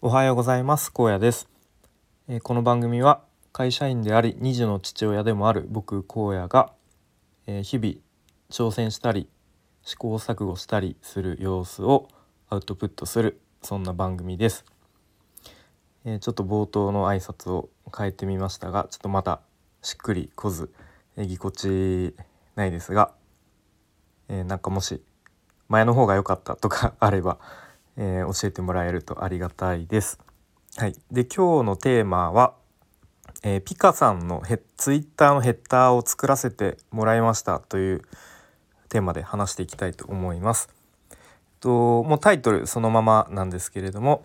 おはようございます。高野です、え、この番組は会社員であり2児の父親でもある僕荒野が、え、日々挑戦したり試行錯誤したりする様子をアウトプットするそんな番組です、え、ちょっと冒頭の挨拶を変えてみましたがちょっとまたしっくりこず、えぎこちないですが、えなんかもし前の方が良かったとかあればえー、教えてもらえるとありがたいです。はい、で今日のテーマは、えー、ピカさんのヘツイッターのヘッダーを作らせてもらいましたというテーマで話していきたいと思います。ともうタイトルそのままなんですけれども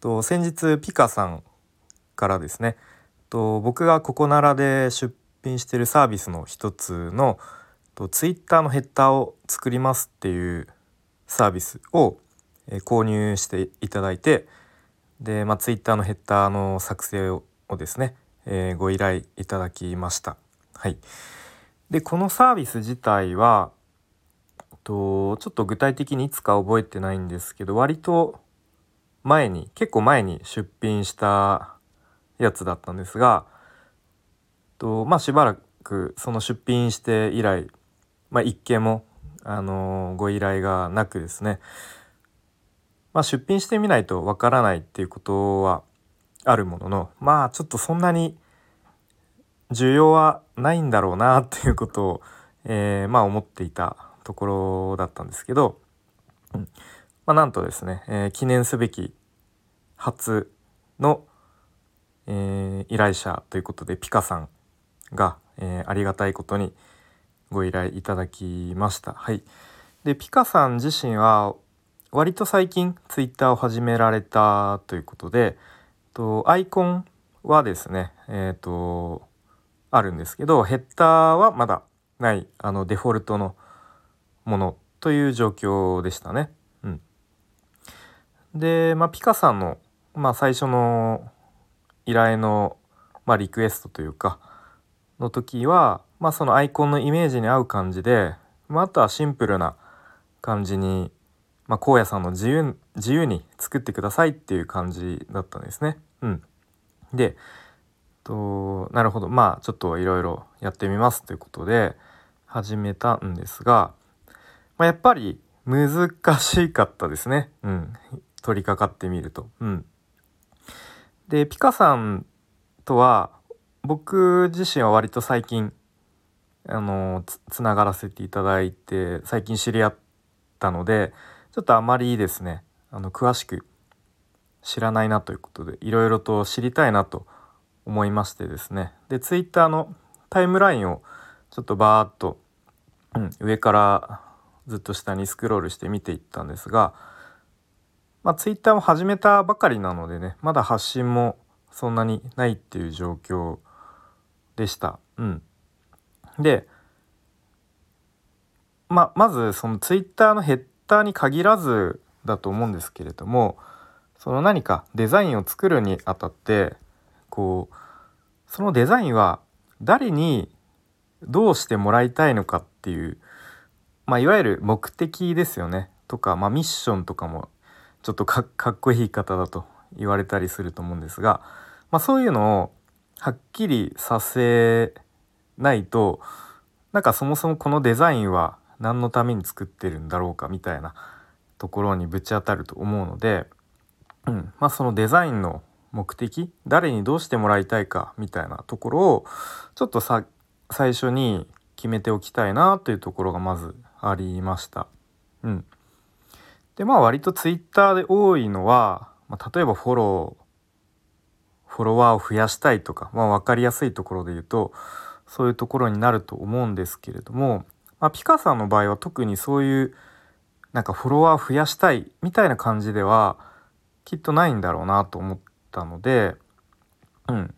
と先日ピカさんからですねと僕がここならで出品しているサービスの一つのとツイッターのヘッダーを作りますっていうサービスをえ購入していただいてで、まあ、Twitter のヘッダーの作成をですね、えー、ご依頼いただきました。はい、でこのサービス自体はとちょっと具体的にいつか覚えてないんですけど割と前に結構前に出品したやつだったんですがとまあしばらくその出品して以来、まあ、一件も、あのー、ご依頼がなくですねまあ、出品してみないとわからないっていうことはあるもののまあちょっとそんなに需要はないんだろうなっていうことを、えー、まあ思っていたところだったんですけど、うんまあ、なんとですね、えー、記念すべき初の、えー、依頼者ということでピカさんが、えー、ありがたいことにご依頼いただきました。はい、でピカさん自身は割と最近ツイッターを始められたということでとアイコンはですねえっ、ー、とあるんですけどヘッダーはまだないあのデフォルトのものという状況でしたね。うん、で、まあ、ピカさんの、まあ、最初の依頼の、まあ、リクエストというかの時は、まあ、そのアイコンのイメージに合う感じで、まあ、あとはシンプルな感じにまあ、荒野さんの自由自由に作ってくださいっていう感じだったんですね。うん、でとなるほどまあちょっといろいろやってみますということで始めたんですが、まあ、やっぱり難しかったですね。うん、取り掛かってみると。うん、でピカさんとは僕自身は割と最近あのつながらせていただいて最近知り合ったのでちょっとあまりですね。あの詳しく知らないなということでいろいろと知りたいなと思いましてですね。でツイッターのタイムラインをちょっとバーッと、うん、上からずっと下にスクロールして見ていったんですが、まあ、ツイッターも始めたばかりなのでねまだ発信もそんなにないっていう状況でした。うん、で、ままずそのツイッターのヘッターに限らずだと思うんですけれどもその何かデザインを作るにあたってこうそのデザインは誰にどうしてもらいたいのかっていう、まあ、いわゆる目的ですよね。とか、まあ、ミッションとかもちょっとかっこいい言い方だと言われたりすると思うんですが、まあ、そういうのをはっきりさせないとなんかそもそもこのデザインは何のために作ってるんだろうかみたいなところにぶち当たると思うので、うんまあ、そのデザインの目的誰にどうしてもらいたいかみたいなところをちょっとさ最初に決めておきたいなというところがまずありました。うん、でまあ割とツイッターで多いのは、まあ、例えばフォローフォロワーを増やしたいとか、まあ、分かりやすいところで言うとそういうところになると思うんですけれどもまあ、ピカさんの場合は特にそういうなんかフォロワー増やしたいみたいな感じではきっとないんだろうなと思ったので、うん、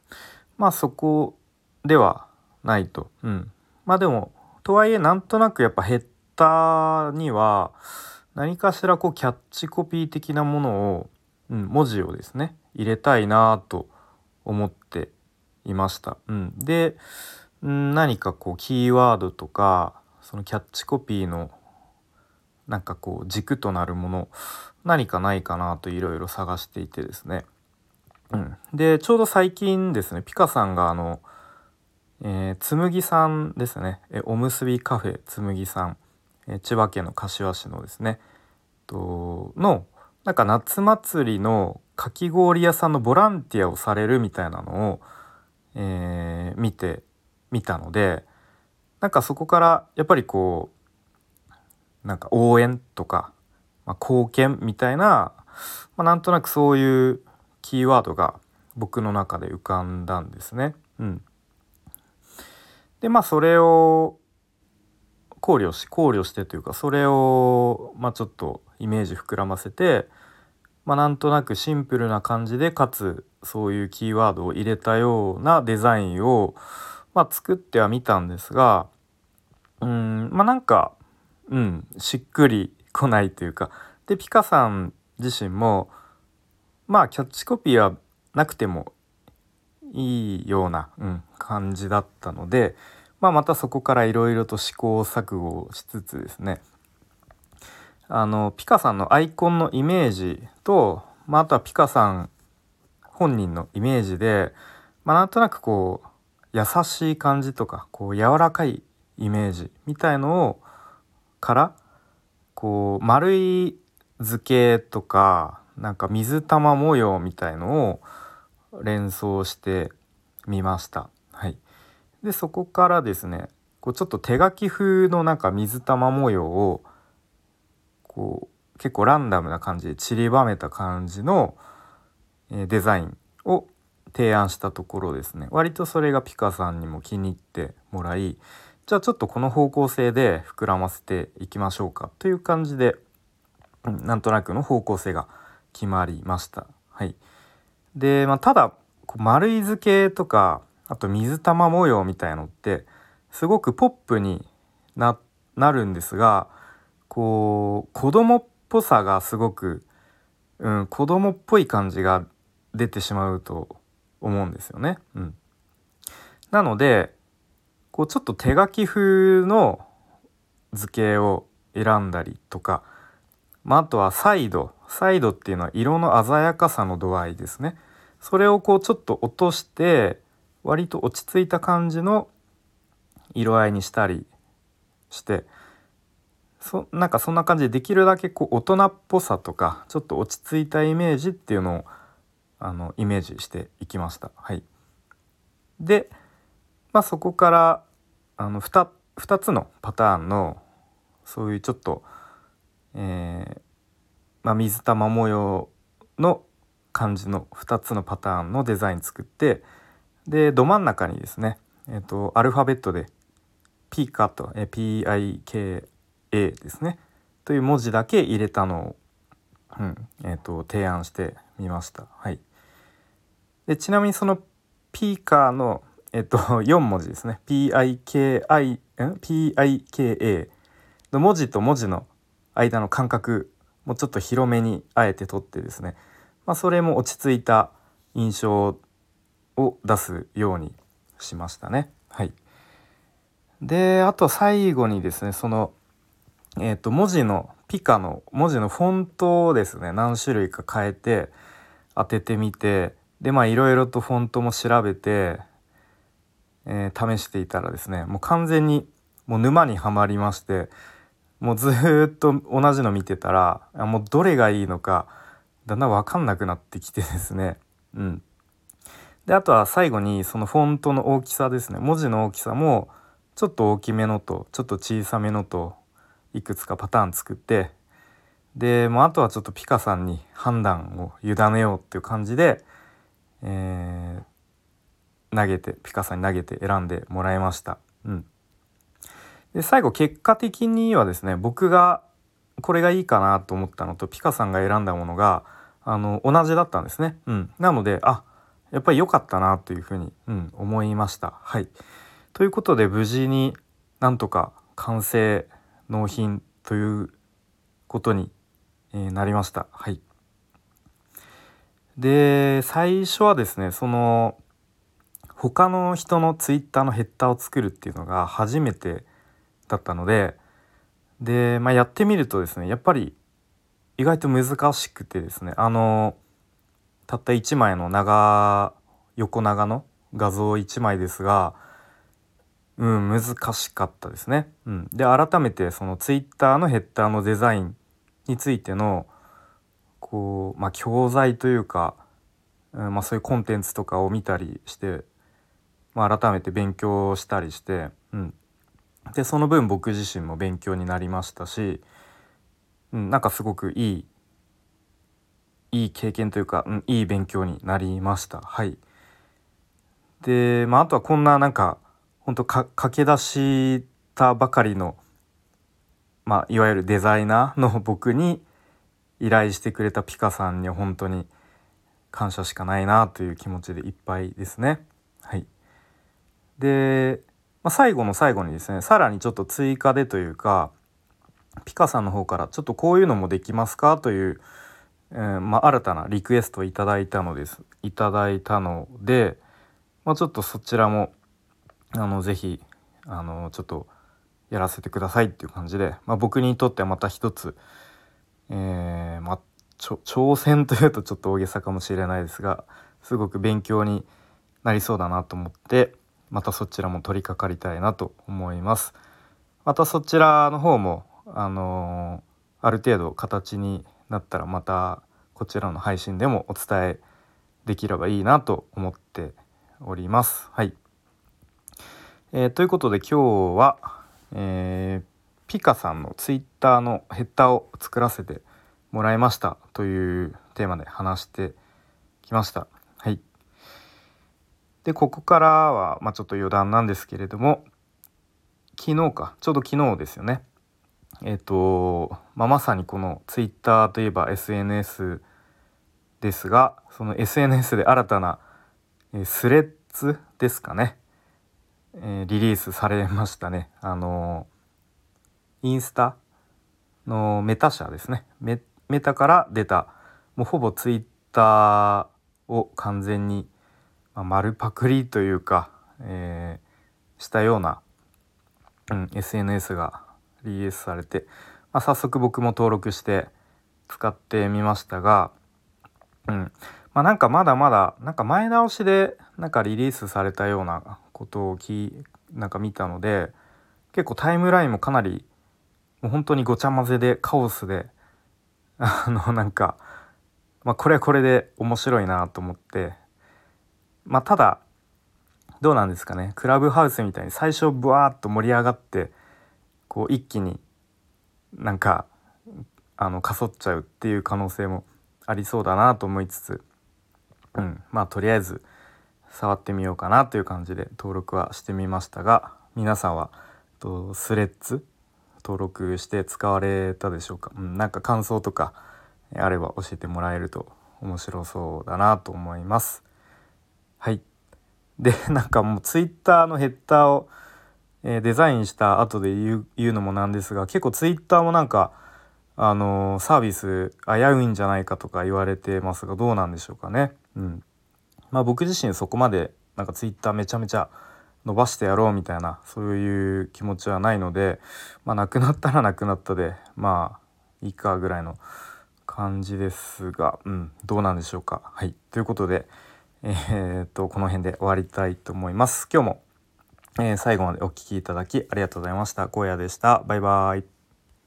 まあそこではないと。うん、まあでもとはいえなんとなくやっぱヘッダーには何かしらこうキャッチコピー的なものを、うん、文字をですね入れたいなと思っていました。うん、で、何かこうキーワードとかそのキャッチコピーのなんかこう軸となるもの何かないかなといろいろ探していてですね、うん、でちょうど最近ですねピカさんがあの、えー、つむぎさんですね、えおむすびカフェつむぎさん、え千葉県の柏市のですね。とのなんか夏祭りのかき氷屋さんのボランティアをされるみたいなのを、えー、見てみたのでなんかそこからやっぱりこうなんか応援とか、まあ、貢献みたいな、まあ、なんとなくそういうキーワードが僕の中で浮かんだんですね。うん、でまあそれを考慮し考慮してというかそれをまあちょっとイメージ膨らませて、まあ、なんとなくシンプルな感じでかつそういうキーワードを入れたようなデザインを、まあ、作ってはみたんですがうんまあなんかうんしっくりこないというか。でピカさん自身もまあキャッチコピーはなくてもいいような、うん、感じだったので、まあ、またそこからいろいろと試行錯誤しつつですね。あのピカさんのアイコンのイメージと、まあ、あとはピカさん本人のイメージで、まあ、なんとなくこう優しい感じとかこう柔らかいイメージみたいのをからこう丸い図形とかなんか水玉模様みたいのを連想してみました。はい、でそこからですねこうちょっと手書き風のなんか水玉模様をこう結構ランダムな感じで散りばめた感じの、デザインを提案したところですね割とそれがピカさんにも気に入ってもらいじゃあちょっとこの方向性で膨らませていきましょうかという感じで、なんとなくの方向性が決まりました。はい、で、まあ、ただ丸い図形とかあと水玉模様みたいのってすごくポップになるんですがこう子供っぽさがすごく、うん、子供っぽい感じが出てしまうと思うんですよね。うん、なのでこうちょっと手書き風の図形を選んだりとか、まあ、あとはサイドサイドっていうのは色の鮮やかさの度合いですねそれをこうちょっと落として割と落ち着いた感じの色合いにしたりしてそなんかそんな感じでできるだけこう大人っぽさとかちょっと落ち着いたイメージっていうのをあのイメージしていきました。はい、でまあ、そこからあの 2, 2つのパターンのそういうちょっと、えーまあ、水玉模様の感じの2つのパターンのデザイン作ってでど真ん中にですね、えーと、アルファベットで P カット、え PIKA ですねという文字だけ入れたのを、うんえーと、提案してみました。はい、でちなみにその P カーのえっと、4文字ですね。PIKI、PIKA の文字と文字の間の間隔もちょっと広めにあえて取ってですね、まあ、それも落ち着いた印象を出すようにしましたね。はい。で、あと最後にですね、その、えっ、と、文字のピカの文字のフォントをですね、何種類か変えて当ててみて、で、まあいろいろとフォントも調べて、えー、試していたらですねもう完全にもう沼にはまりましてもうずっと同じの見てたらもうどれがいいのかだんだん分かんなくなってきてですね。うん。であとは最後にそのフォントの大きさですね。文字の大きさもちょっと大きめのとちょっと小さめのといくつかパターン作ってでもうあとはちょっとピカさんに判断を委ねようっていう感じで、えー、投げてピカさんに投げて選んでもらいました。うん、で最後結果的にはですね僕がこれがいいかなと思ったのとピカさんが選んだものがあの同じだったんですね。うん、なのであやっぱり良かったなというふうに、うん、思いました。はい、ということで無事になんとか完成納品ということに、えなりました。はい、で最初はですねその他の人のツイッターのヘッダーを作るっていうのが初めてだったのでで、まあ、やってみるとですねやっぱり意外と難しくてですねあのたった1枚の長横長の画像1枚ですがうん難しかったですね。うん、で改めてそのツイッターのヘッダーのデザインについてのこう、まあ、教材というか、うんまあ、そういうコンテンツとかを見たりして、まあ、改めて勉強したりして、うん、でその分僕自身も勉強になりましたし、うん、なんかすごくいいいい経験というか、うん、いい勉強になりました。はい。で、まあ、あとはこんななんか本当か駆け出したばかりの、まあ、いわゆるデザイナーの僕に依頼してくれたピカさんに本当に感謝しかないなという気持ちでいっぱいですね。で、まあ、最後の最後にですねさらにちょっと追加でというかピカさんの方からちょっとこういうのもできますかという、えー、まあ、新たなリクエストをいただいたのですいただいたので、まあ、ちょっとそちらもあのぜひあのちょっとやらせてくださいっていう感じで、まあ、僕にとってはまた一つ、えー、まあ、挑戦というとちょっと大げさかもしれないですがすごく勉強になりそうだなと思ってまたそちらも取り掛かりたいなと思います。またそちらの方もあのー、ある程度形になったらまたこちらの配信でもお伝えできればいいなと思っております。はいえー、ということで今日は、えー、ピカさんのツイッターのヘッダーを作らせてもらいましたというテーマで話してきました。でここからは、まあ、ちょっと余談なんですけれども昨日かちょうど昨日ですよね。えっ、ー、と、まあ、まさにこのツイッターといえば SNS ですがその SNS で新たな、えー、スレッズですかねえー、リリースされましたね。あのインスタのメタ社ですねメ。メタから出たもうほぼツイッターを完全に、まあ、丸パクリというか、えー、したような、うん、SNS がリリースされて、まあ、早速僕も登録して使ってみましたが、うんまあ、なんかまだまだなんか前倒しでなんかリリースされたようなことをきなんか見たので結構タイムラインもかなりもう本当にごちゃ混ぜでカオスであのなんか、まあ、これはこれで面白いなと思ってまあただどうなんですかね。クラブハウスみたいに最初ブワーッと盛り上がってこう一気になんかあのかそっちゃうっていう可能性もありそうだなと思いつつ、うん、まあとりあえず触ってみようかなという感じで登録はしてみましたが皆さんはとスレッズ登録して使われたでしょうか、うん、なんか感想とかあれば教えてもらえると面白そうだなと思います。はい。で なんかもう Twitter のヘッダーを、え、デザインした後で言うのもなんですが結構 Twitter もなんかあのー、サービス危ういんじゃないかとか言われてますがどうなんでしょうかね。うん。まあ僕自身そこまでなんかツイッターめちゃめちゃ伸ばしてやろうみたいなそういう気持ちはないのでまあなくなったらなくなったでまあいいかぐらいの感じですが、うん、どうなんでしょうか。はい。ということで、えー、っとこの辺で終わりたいと思います。今日も、えー、最後までお聴きいただきありがとうございました。荒野でした。バイバイ。